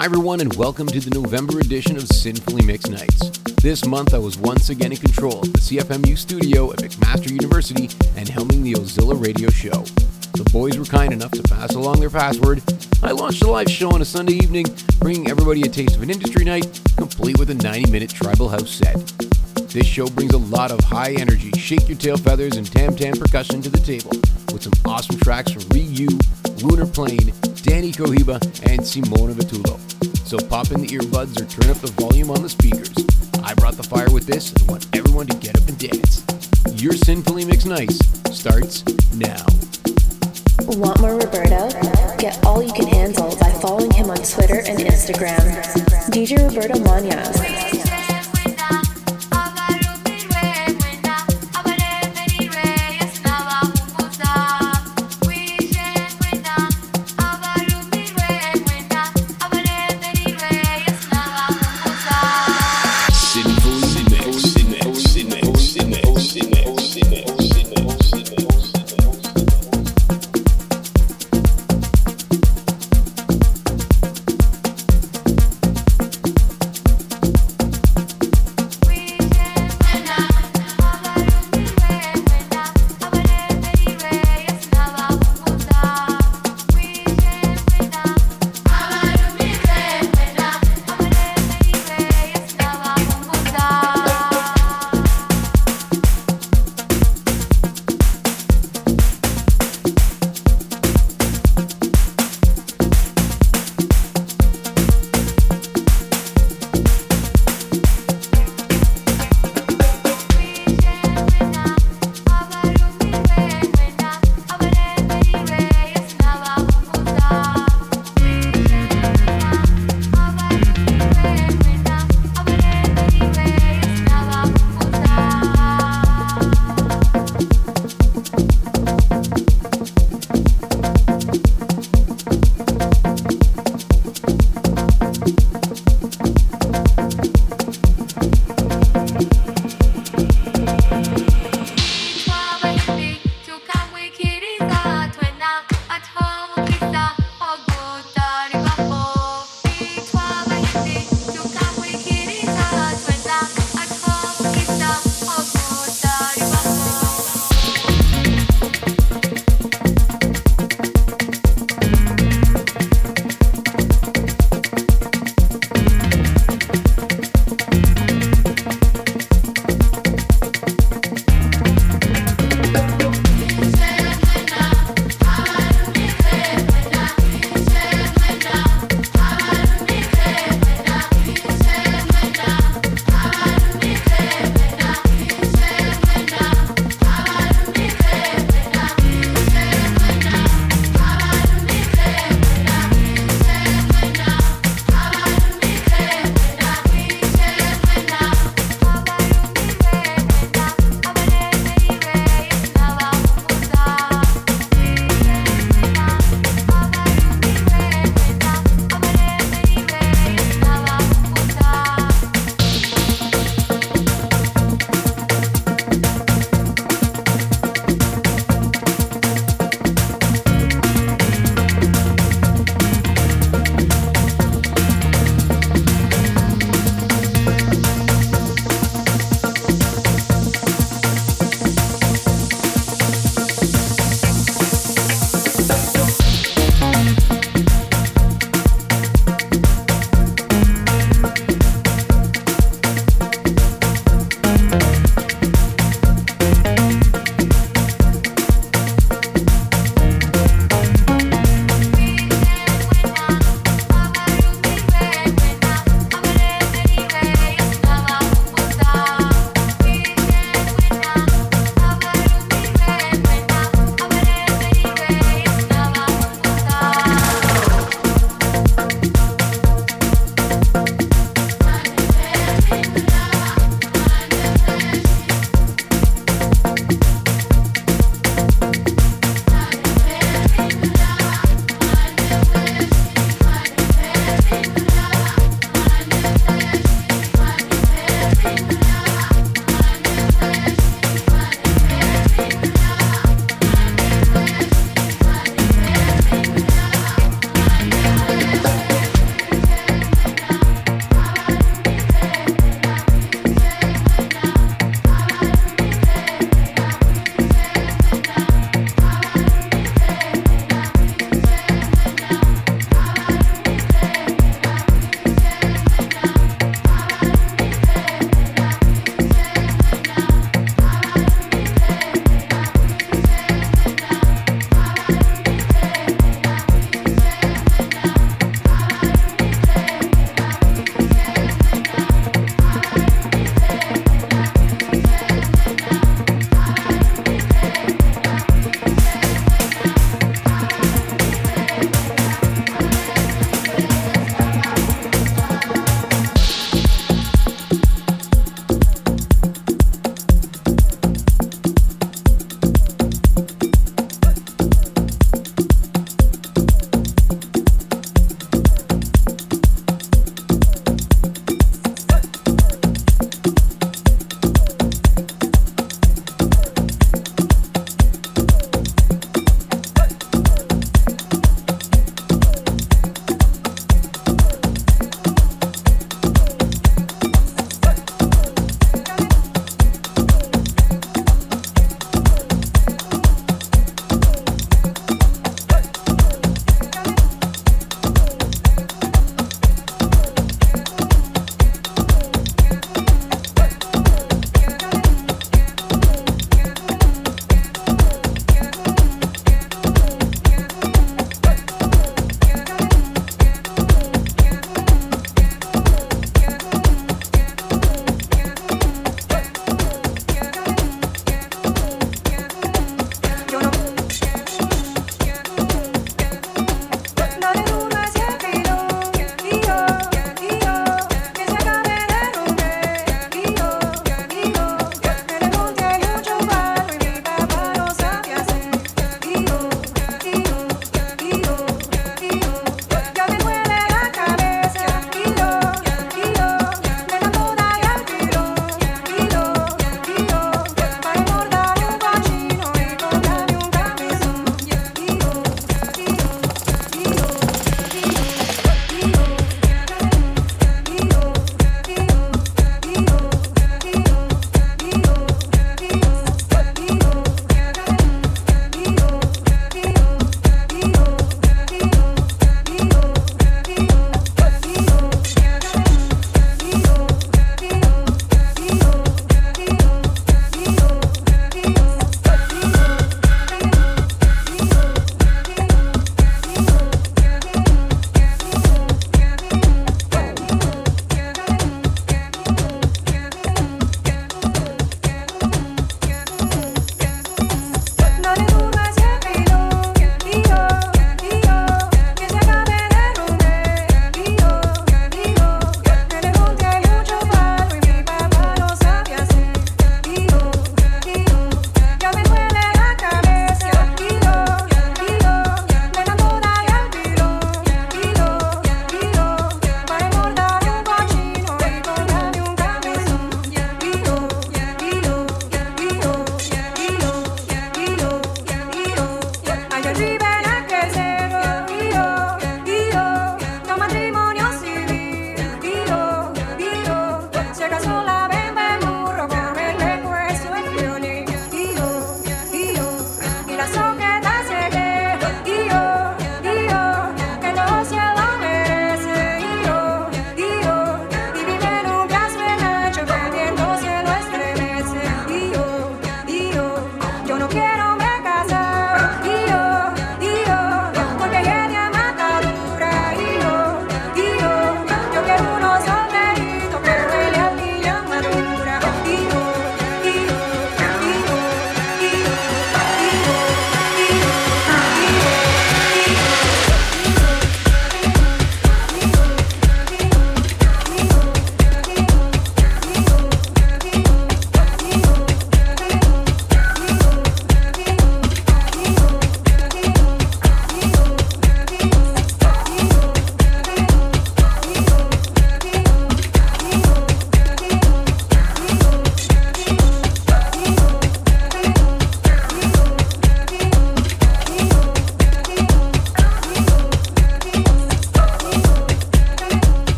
Hi, everyone, and welcome to the November edition of Sinfully Mixed Nights. This month, I was once again in control of the CFMU studio at McMaster University and helming the Ozilla radio show. The boys were kind enough to pass along their password. I launched a live show on a Sunday evening, bringing everybody a taste of an industry night, complete with a 90 minute tribal house set. This show brings a lot of high energy, shake your tail feathers, and tam tam percussion to the table, with some awesome tracks from Ryu, Lunar Plane, Danny Cohiba, and Simona Vitullo. So pop in the earbuds or turn up the volume on the speakers. I brought the fire with this and want everyone to get up and dance. Your Sinfully Mixed Nights starts now. Want more Roberto? Get all you can handle by following him on Twitter and Instagram. DJ Roberto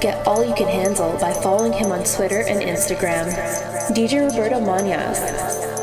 Get all you can handle by following him on Twitter and Instagram. DJ Roberto Manias.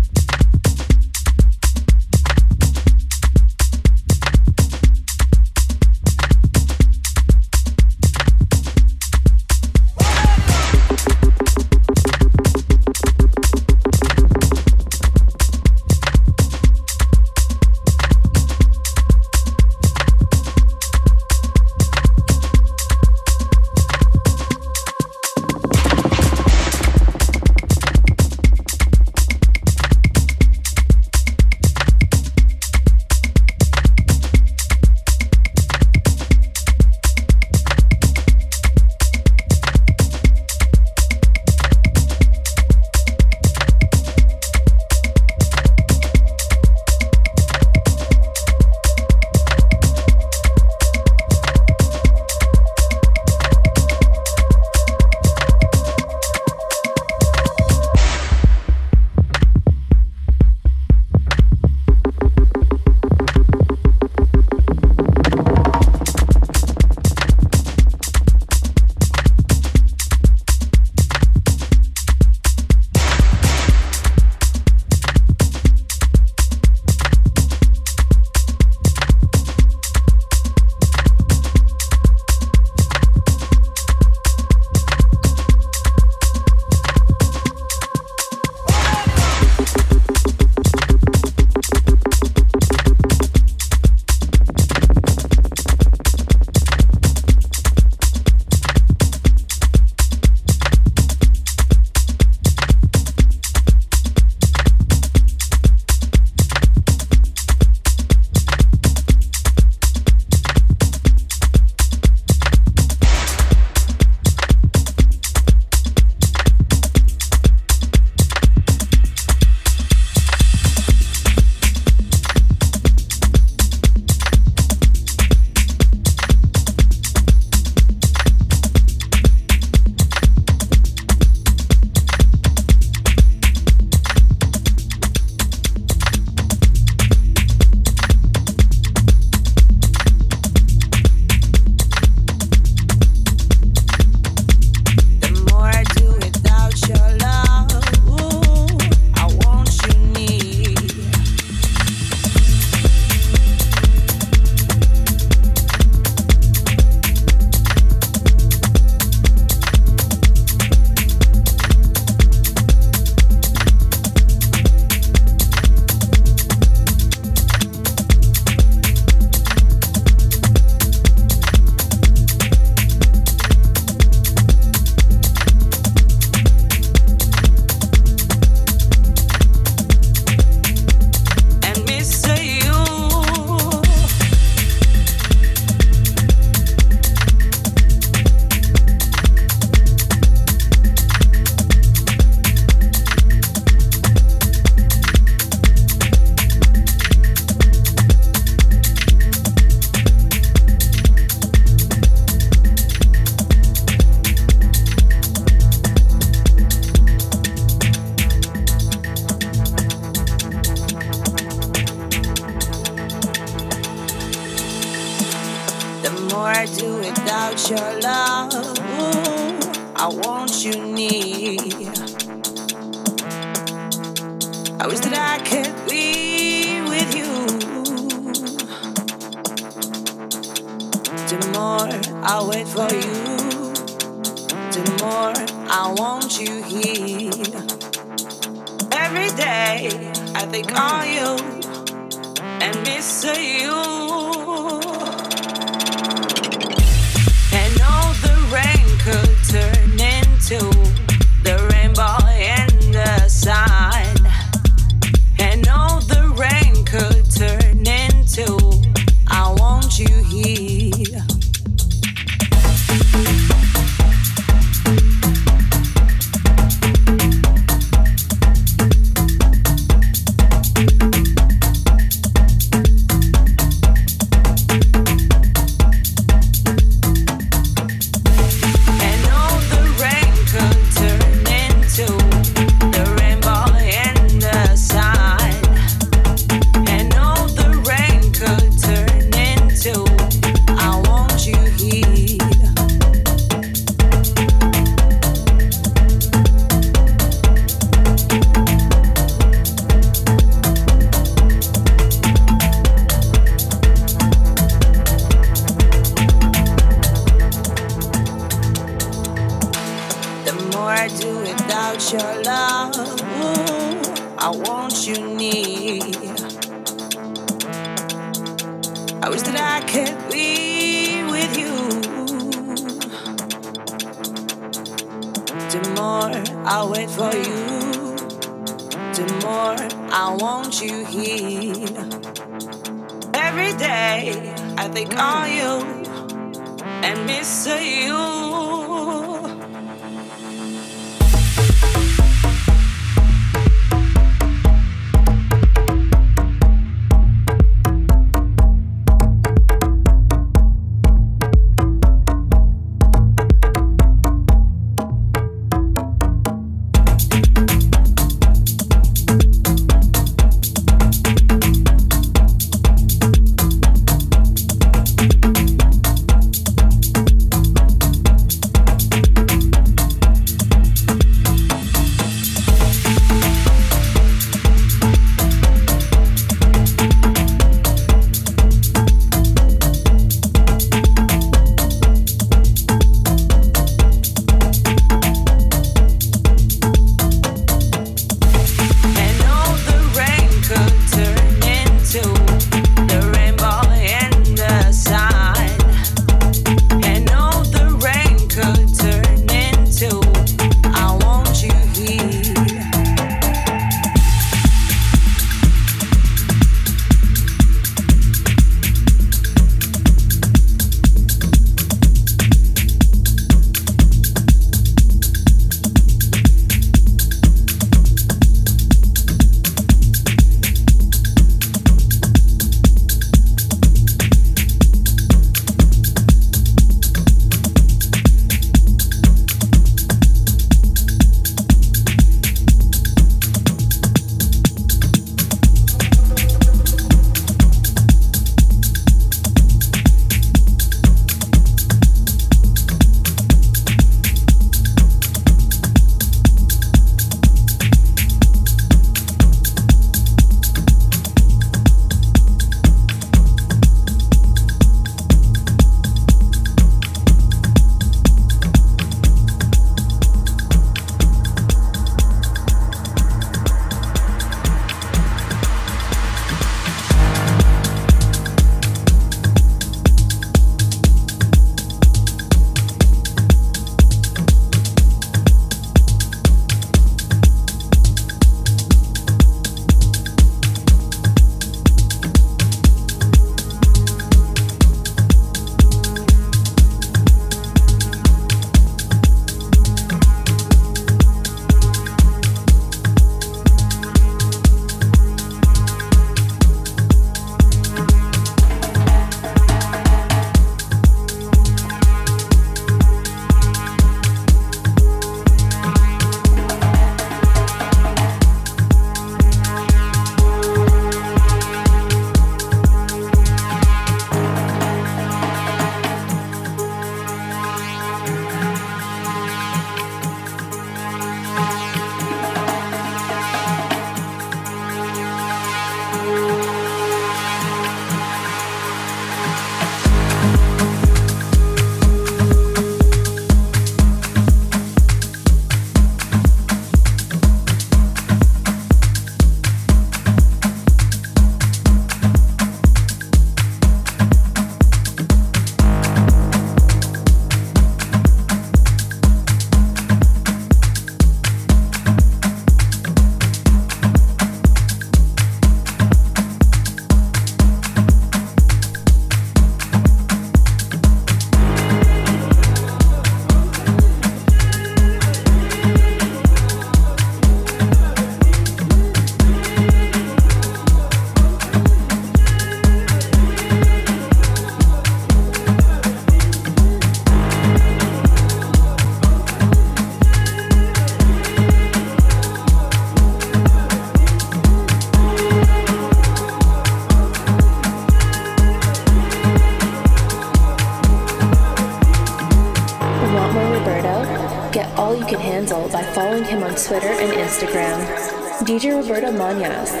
DJ Roberto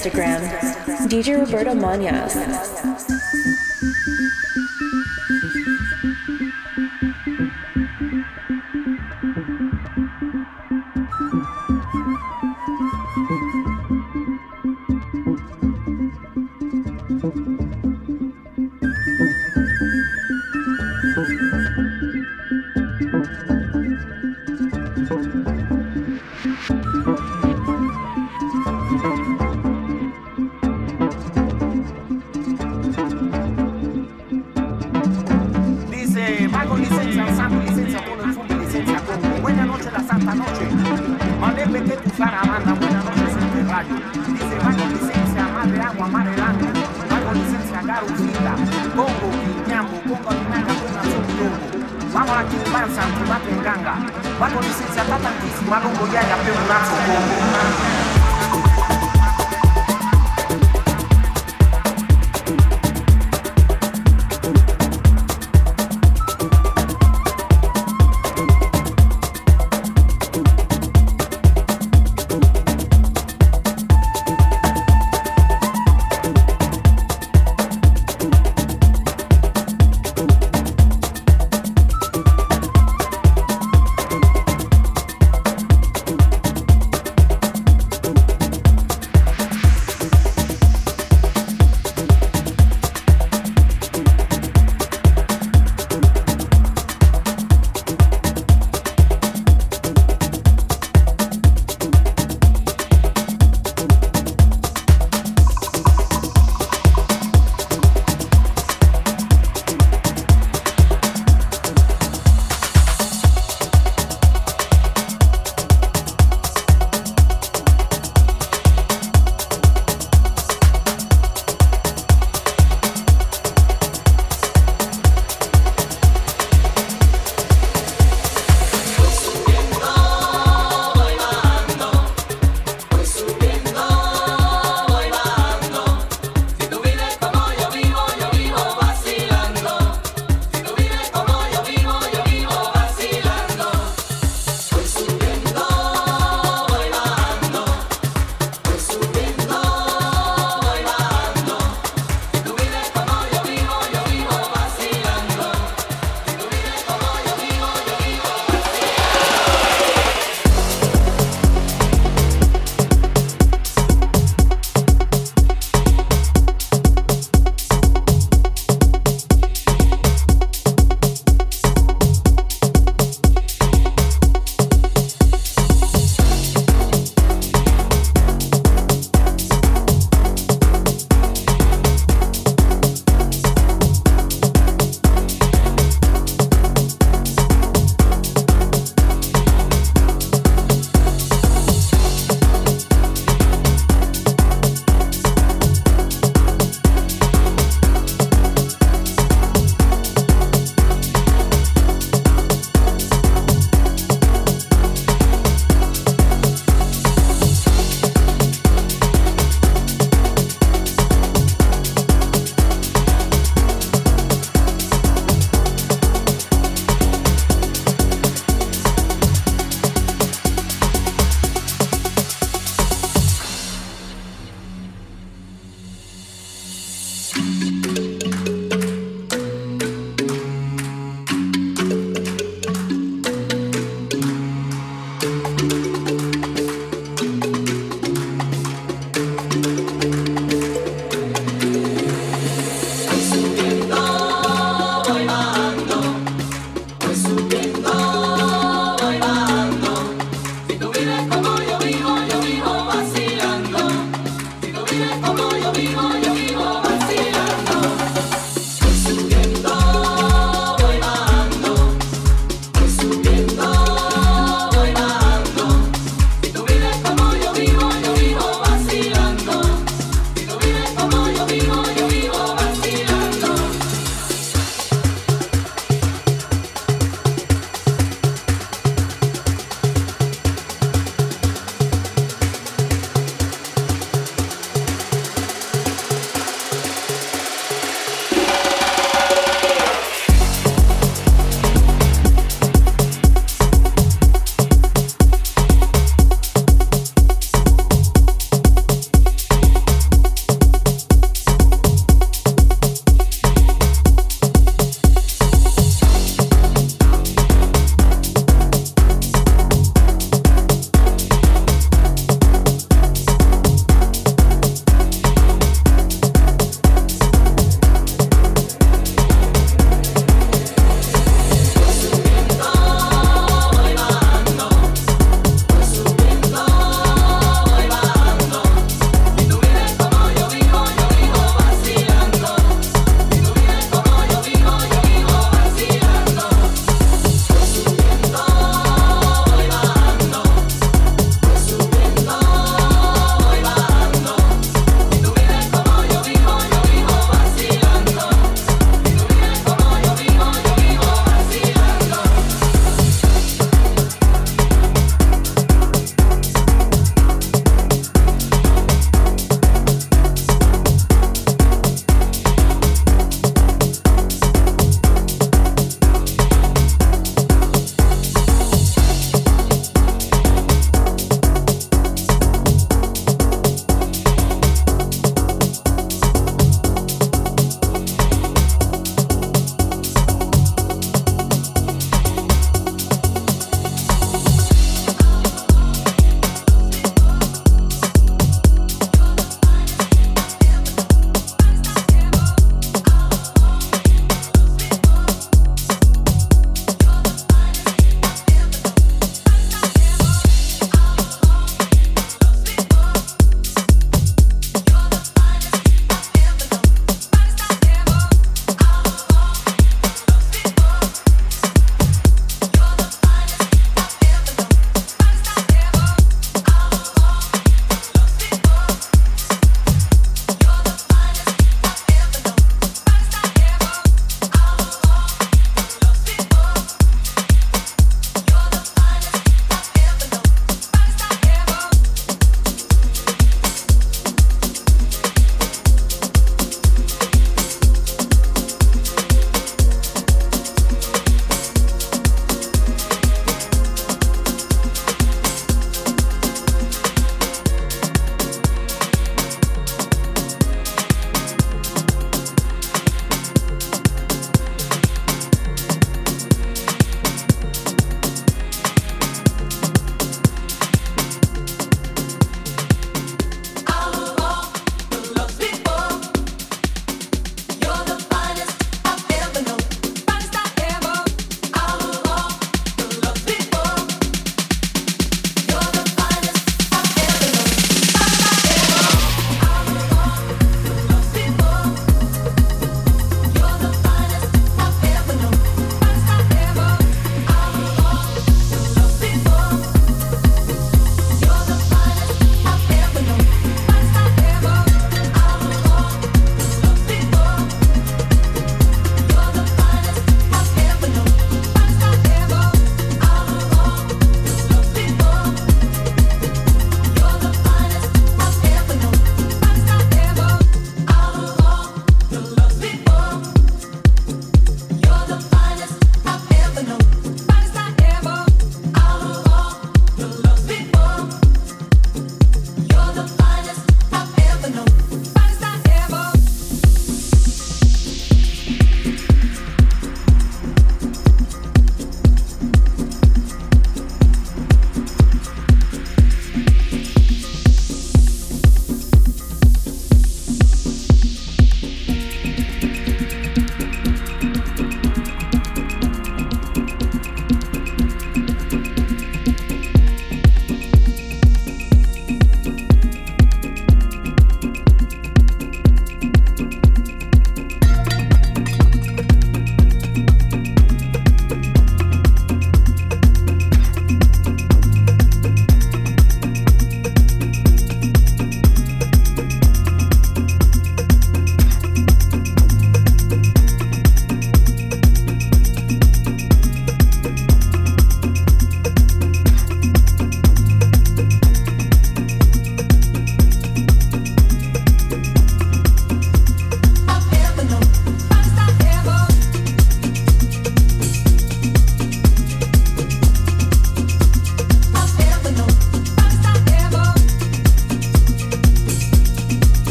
Instagram. DJ Roberto Mañas.